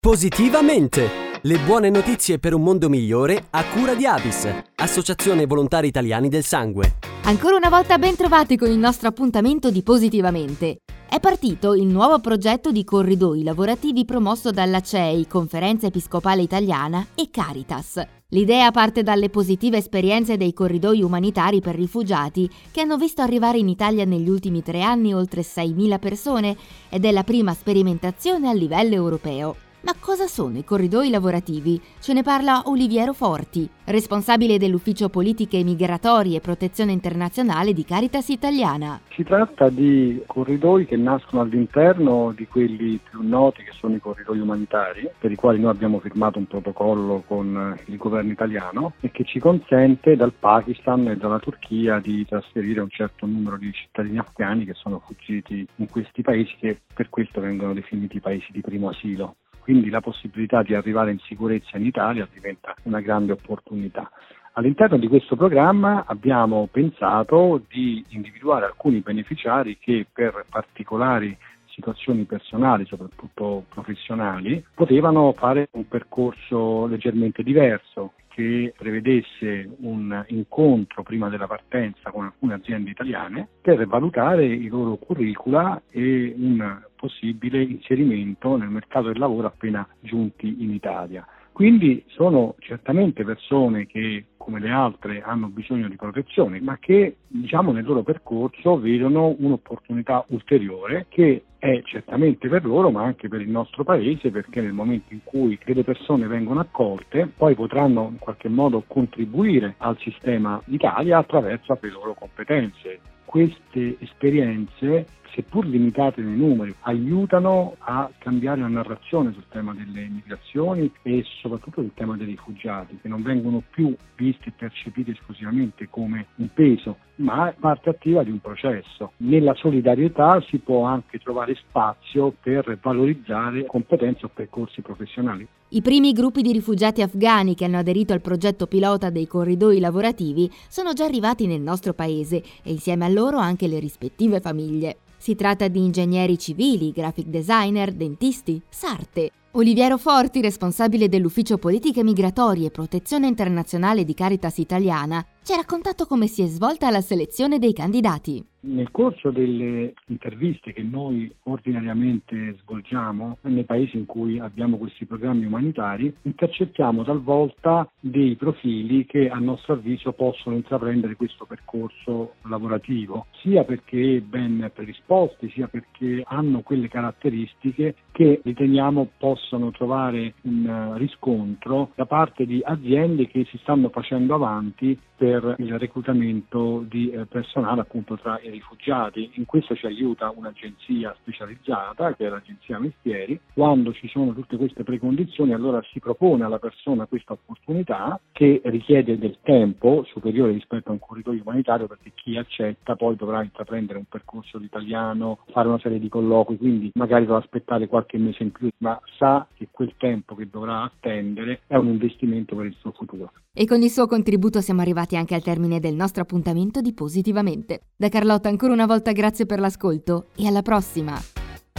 Positivamente! Le buone notizie per un mondo migliore a cura di Avis, Associazione Volontari Italiani del Sangue. Ancora una volta ben trovati con il nostro appuntamento di Positivamente. È partito il nuovo progetto di corridoi lavorativi promosso dalla CEI, Conferenza Episcopale Italiana, e Caritas. L'idea parte dalle positive esperienze dei corridoi umanitari per rifugiati che hanno visto arrivare in Italia negli ultimi tre anni oltre 6.000 persone ed è la prima sperimentazione a livello europeo. Ma cosa sono i corridoi lavorativi? Ce ne parla Oliviero Forti, responsabile dell'Ufficio Politiche Migratorie e Protezione Internazionale di Caritas Italiana. Si tratta di corridoi che nascono all'interno di quelli più noti che sono i corridoi umanitari, per i quali noi abbiamo firmato un protocollo con il governo italiano e che ci consente dal Pakistan e dalla Turchia di trasferire un certo numero di cittadini afghani che sono fuggiti in questi paesi che per questo vengono definiti paesi di primo asilo quindi la possibilità di arrivare in sicurezza in Italia diventa una grande opportunità. All'interno di questo programma abbiamo pensato di individuare alcuni beneficiari che per particolari situazioni personali, soprattutto professionali, potevano fare un percorso leggermente diverso che prevedesse un incontro prima della partenza con alcune aziende italiane per valutare i loro curricula e un possibile inserimento nel mercato del lavoro appena giunti in Italia. Quindi sono certamente persone che, come le altre, hanno bisogno di protezione, ma che diciamo, nel loro percorso vedono un'opportunità ulteriore che è certamente per loro, ma anche per il nostro Paese, perché nel momento in cui delle persone vengono accolte, poi potranno in qualche modo contribuire al sistema Italia attraverso le loro competenze. Queste esperienze seppur limitate nei numeri, aiutano a cambiare la narrazione sul tema delle migrazioni e soprattutto sul tema dei rifugiati, che non vengono più visti e percepiti esclusivamente come un peso, ma parte attiva di un processo. Nella solidarietà si può anche trovare spazio per valorizzare competenze o percorsi professionali. I primi gruppi di rifugiati afghani che hanno aderito al progetto pilota dei corridoi lavorativi sono già arrivati nel nostro paese e insieme a loro anche le rispettive famiglie. Si tratta di ingegneri civili, graphic designer, dentisti, sarte. Oliviero Forti, responsabile dell'Ufficio Politiche Migratorie e Protezione Internazionale di Caritas Italiana, ci ha raccontato come si è svolta la selezione dei candidati. Nel corso delle interviste che noi ordinariamente svolgiamo nei paesi in cui abbiamo questi programmi umanitari, intercettiamo talvolta dei profili che a nostro avviso possono intraprendere questo percorso lavorativo, sia perché ben predisposti, sia perché hanno quelle caratteristiche che riteniamo possano trovare un riscontro da parte di aziende che si stanno facendo avanti per il reclutamento di eh, personale appunto tra i rifugiati. In questo ci aiuta un'agenzia specializzata che è l'agenzia Mestieri. Quando ci sono tutte queste precondizioni allora si propone alla persona questa opportunità che richiede del tempo superiore rispetto a un corridoio umanitario perché chi accetta poi dovrà intraprendere un percorso di italiano, fare una serie di colloqui, quindi magari dovrà aspettare qualche mese in più, ma sa che quel tempo che dovrà attendere è un investimento per il suo futuro. E con il suo contributo siamo arrivati anche al termine del nostro appuntamento di Positivamente. Da Carlotta ancora una volta grazie per l'ascolto e alla prossima!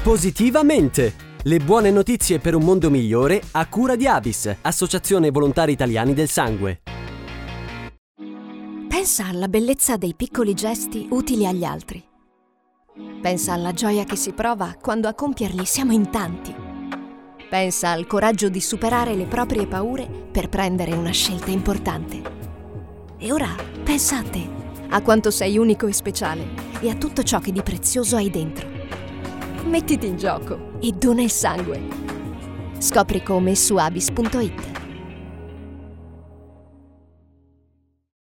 Positivamente! Le buone notizie per un mondo migliore a cura di Avis, Associazione Volontari Italiani del Sangue. Pensa alla bellezza dei piccoli gesti utili agli altri. Pensa alla gioia che si prova quando a compierli siamo in tanti Pensa al coraggio di superare le proprie paure per prendere una scelta importante. E ora pensa a te, a quanto sei unico e speciale e a tutto ciò che di prezioso hai dentro. Mettiti in gioco e dona il sangue. Scopri come su abis.it.